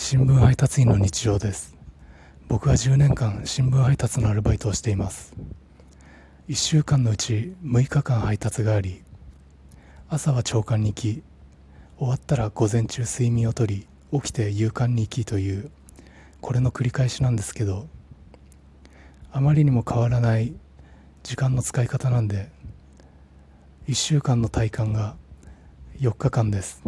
新聞配達員の日常です。僕は10年間新聞配達のアルバイトをしています。1週間のうち6日間配達があり朝は朝刊に行き終わったら午前中睡眠をとり起きて夕刊に行きというこれの繰り返しなんですけどあまりにも変わらない時間の使い方なんで1週間の体感が4日間です。